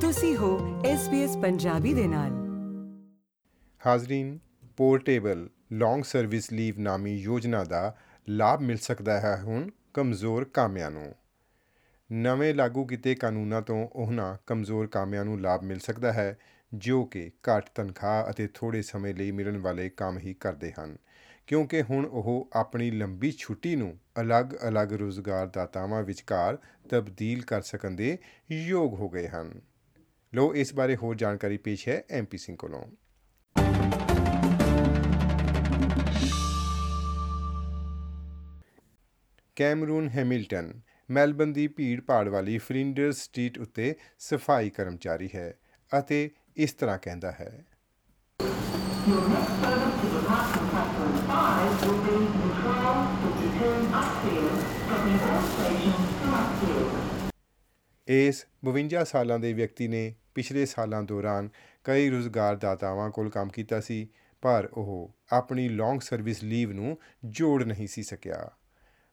ਤੁਸੀਂ ਹੋ SBS ਪੰਜਾਬੀ ਦੇ ਨਾਲ। ਹਾਜ਼ਰੀਨ, ਪੋਰਟੇਬਲ, ਲੌਂਗ ਸਰਵਿਸ ਲੀਵ ਨਾਮੀ ਯੋਜਨਾ ਦਾ ਲਾਭ ਮਿਲ ਸਕਦਾ ਹੈ ਹੁਣ ਕਮਜ਼ੋਰ ਕਾਮਿਆਂ ਨੂੰ। ਨਵੇਂ ਲਾਗੂ ਕੀਤੇ ਕਾਨੂੰਨਾਂ ਤੋਂ ਉਹਨਾਂ ਕਮਜ਼ੋਰ ਕਾਮਿਆਂ ਨੂੰ ਲਾਭ ਮਿਲ ਸਕਦਾ ਹੈ, ਜੋ ਕਿ ਘੱਟ ਤਨਖਾਹ ਅਤੇ ਥੋੜੇ ਸਮੇਂ ਲਈ ਮਿਲਣ ਵਾਲੇ ਕੰਮ ਹੀ ਕਰਦੇ ਹਨ, ਕਿਉਂਕਿ ਹੁਣ ਉਹ ਆਪਣੀ ਲੰਬੀ ਛੁੱਟੀ ਨੂੰ ਅਲੱਗ-ਅਲੱਗ ਰੋਜ਼ਗਾਰਦਾਤਾਵਾਂ ਵਿਚਕਾਰ ਤਬਦੀਲ ਕਰ ਸਕਣ ਦੇ ਯੋਗ ਹੋ ਗਏ ਹਨ। ਲੋ ਇਸ ਬਾਰੇ ਹੋਰ ਜਾਣਕਾਰੀ ਪੇਸ਼ ਹੈ ਐਮਪੀ ਸਿੰਘ ਕੋਲੋਂ ਕੈਮਰੂਨ ਹੈਮਿਲਟਨ ਮੈਲਬਨ ਦੀ ਭੀੜ ਭਾੜ ਵਾਲੀ ਫਲਿੰਡਰਸ ਸਟਰੀਟ ਉੱਤੇ ਸਫ਼ਾਈ ਕਰਮਚਾਰੀ ਹੈ ਅਤੇ ਇਸ ਤਰ੍ਹਾਂ ਕਹਿੰਦਾ ਹੈ Your next service to departure platform 5 will be the 1252 upstairs, stopping all stations to upstairs. ਇਸ 52 ਸਾਲਾਂ ਦੇ ਵਿਅਕਤੀ ਨੇ ਪਿਛਲੇ ਸਾਲਾਂ ਦੌਰਾਨ ਕਈ ਰੁਜ਼ਗਾਰਦਾਤਾਵਾਂ ਕੋਲ ਕੰਮ ਕੀਤਾ ਸੀ, ਪਰ ਉਹ ਆਪਣੀ ਲੌਂਗ ਸਰਵਿਸ ਲੀਵ ਨੂੰ ਜੋੜ ਨਹੀਂ ਸੀ ਸਕਿਆ।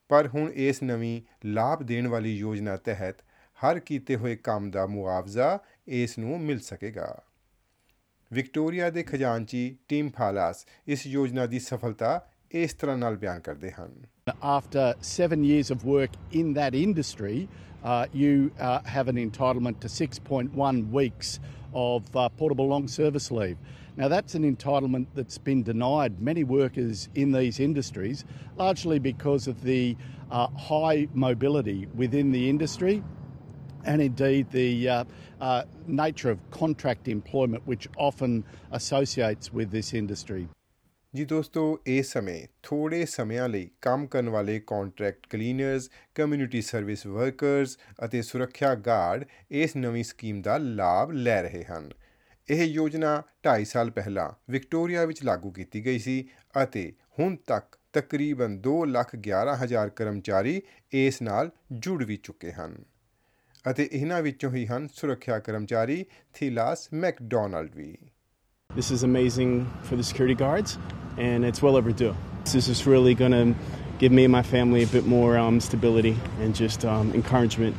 ਪਰ ਹੁਣ ਇਸ ਨਵੀਂ ਲਾਭ ਦੇਣ ਵਾਲੀ ਯੋਜਨਾ ਤਹਿਤ ਹਰ ਕੀਤੇ ਹੋਏ ਕੰਮ ਦਾ ਮੁਆਵਜ਼ਾ ਇਸ ਨੂੰ ਮਿਲ ਸਕੇਗਾ। ਵਿਕਟੋਰੀਆ ਦੇ ਖਜ਼ਾਨਚੀ ਟੀਮ ਫਾਲਾਸ ਇਸ ਯੋਜਨਾ ਦੀ ਸਫਲਤਾ ਇਸ ਤਰ੍ਹਾਂ ਨਾਲ ਬਿਆਨ ਕਰਦੇ ਹਨ After seven years of work in that industry, uh, you uh, have an entitlement to 6.1 weeks of uh, portable long service leave. Now, that's an entitlement that's been denied many workers in these industries, largely because of the uh, high mobility within the industry and indeed the uh, uh, nature of contract employment, which often associates with this industry. ਜੀ ਦੋਸਤੋ ਇਸ ਸਮੇਂ ਥੋੜੇ ਸਮਿਆਂ ਲਈ ਕੰਮ ਕਰਨ ਵਾਲੇ contract cleaners community service workers ਅਤੇ ਸੁਰੱਖਿਆ ਗਾਰਡ ਇਸ ਨਵੀਂ ਸਕੀਮ ਦਾ ਲਾਭ ਲੈ ਰਹੇ ਹਨ। ਇਹ ਯੋਜਨਾ 2.5 ਸਾਲ ਪਹਿਲਾਂ ਵਿਕਟੋਰੀਆ ਵਿੱਚ ਲਾਗੂ ਕੀਤੀ ਗਈ ਸੀ ਅਤੇ ਹੁਣ ਤੱਕ ਤਕਰੀਬਨ 2,11,000 ਕਰਮਚਾਰੀ ਇਸ ਨਾਲ ਜੁੜ ਵੀ ਚੁੱਕੇ ਹਨ। ਅਤੇ ਇਹਨਾਂ ਵਿੱਚੋਂ ਹੀ ਹਨ ਸੁਰੱਖਿਆ ਕਰਮਚਾਰੀ ਥਿਲਾਸ ਮੈਕਡੋਨਲਡ ਵੀ। This is amazing for the security guards, and it's well overdue. This is just really going to give me and my family a bit more um, stability and just um, encouragement.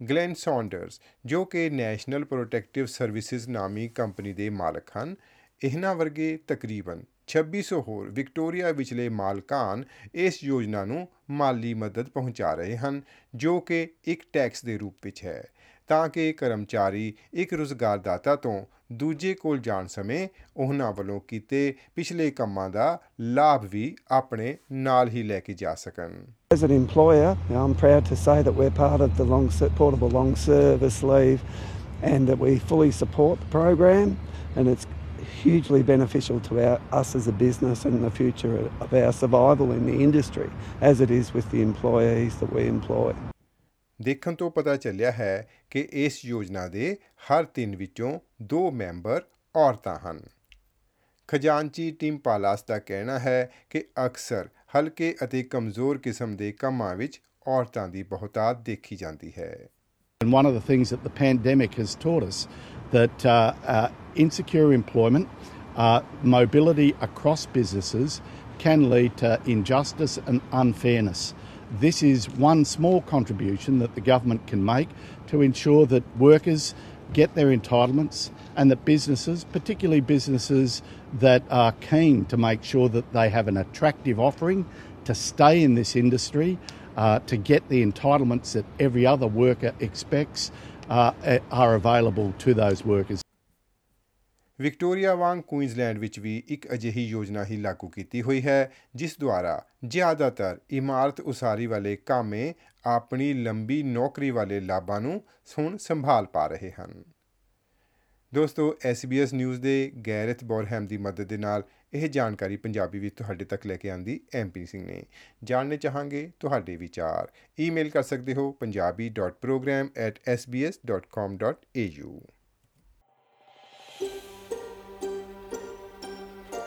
Glenn Saunders ਜੋ ਕਿ national protective services ਨਾਮੀ company ਦੇ ਮਾਲਕ ਹਨ ਇਹਨਾਂ ਵਰਗੇ ਤਕਰੀਬਨ 2600 ਹੋਰ ਵਿਕਟੋਰੀਆ ਵਿਚਲੇ ਮਾਲਕਾਨ ਇਸ ਯੋਜਨਾ ਨੂੰ ਮਾਲੀ ਮਦਦ ਪਹੁੰਚਾ ਰਹੇ ਹਨ ਜੋ ਕਿ ਇੱਕ ਟੈਕਸ ਦੇ ਰੂਪ ਵਿੱਚ ਹੈ ਤਾਂ ਕਿ ਕਰਮਚਾਰੀ ਇੱਕ ਰੁਜ਼ਗਾਰਦਾਤਾ ਤੋਂ ਦੂਜੇ ਕੋਲ ਜਾਣ ਸਮੇਂ ਉਹਨਾਂ ਵੱਲੋਂ ਕੀਤੇ ਪਿਛਲੇ ਕੰਮਾਂ ਦਾ ਲਾਭ ਵੀ ਆਪਣੇ ਨਾਲ ਹੀ ਲੈ ਕੇ ਜਾ ਸਕਣ As an employer, I'm proud to say that we're part of the long, ser- portable long service leave and that we fully support the program and it's hugely beneficial to our, us as a business and the future of our survival in the industry as it is with the employees that we employ. ਦੇਖਣ ਤੋਂ ਪਤਾ ਚੱਲਿਆ ਹੈ ਕਿ ਇਸ ਯੋਜਨਾ ਦੇ ਹਰ ਤਿੰਨ ਵਿੱਚੋਂ ਦੋ ਮੈਂਬਰ ਔਰਤਾਂ ਹਨ ਖਜ਼ਾਨਚੀ ਟੀਮ ਪਾਲਾਸ ਦਾ ਕਹਿਣਾ ਹੈ ਕਿ ਅਕਸਰ ਹਲਕੇ ਅਤੇ ਕਮਜ਼ੋਰ ਕਿਸਮ ਦੇ ਕੰਮਾਂ ਵਿੱਚ ਔਰਤਾਂ ਦੀ ਬਹੁਤਾਤ ਦੇਖੀ ਜਾਂਦੀ ਹੈ And one of the things that the pandemic has taught us that uh, uh, insecure employment, uh, mobility across businesses can lead to injustice and unfairness. This is one small contribution that the government can make to ensure that workers get their entitlements and that businesses, particularly businesses that are keen to make sure that they have an attractive offering to stay in this industry, uh, to get the entitlements that every other worker expects, uh, are available to those workers. Victoria ਵਾਂਗ Queensland ਵਿੱਚ ਵੀ ਇੱਕ ਅਜਿਹੀ ਯੋਜਨਾ ਹੀ ਲਾਗੂ ਕੀਤੀ ਹੋਈ ਹੈ, ਜਿਸ ਦੁਆਰਾ ਜ਼ਿਆਦਾਤਰ ਇਮਾਰਤ ਉਸਾਰੀ ਵਾਲੇ ਕਾਮੇ ਆਪਣੀ ਲੰਬੀ ਨੌਕਰੀ ਵਾਲੇ ਲਾਭਾਂ ਨੂੰ ਹੁਣ ਸੰਭਾਲ ਪਾ ਰਹੇ ਹਨ। ਦੋਸਤੋ SBS ਨਿਊਜ਼ ਦੇ ਗੈਰਥ ਬੋਰਹੈਮ ਦੀ ਮਦਦ ਦੇ ਨਾਲ ਇਹ ਜਾਣਕਾਰੀ ਪੰਜਾਬੀ ਵਿੱਚ ਤੁਹਾਡੇ ਤੱਕ ਲੈ ਕੇ ਆਂਦੀ ਐਮਪੀ ਸਿੰਘ ਨੇ। ਜਾਣਨੇ ਚਾਹਾਂਗੇ ਤੁਹਾਡੇ ਵਿਚਾਰ। ਈਮੇਲ ਕਰ ਸਕਦੇ ਹੋ punjabi.program@sbs.com.au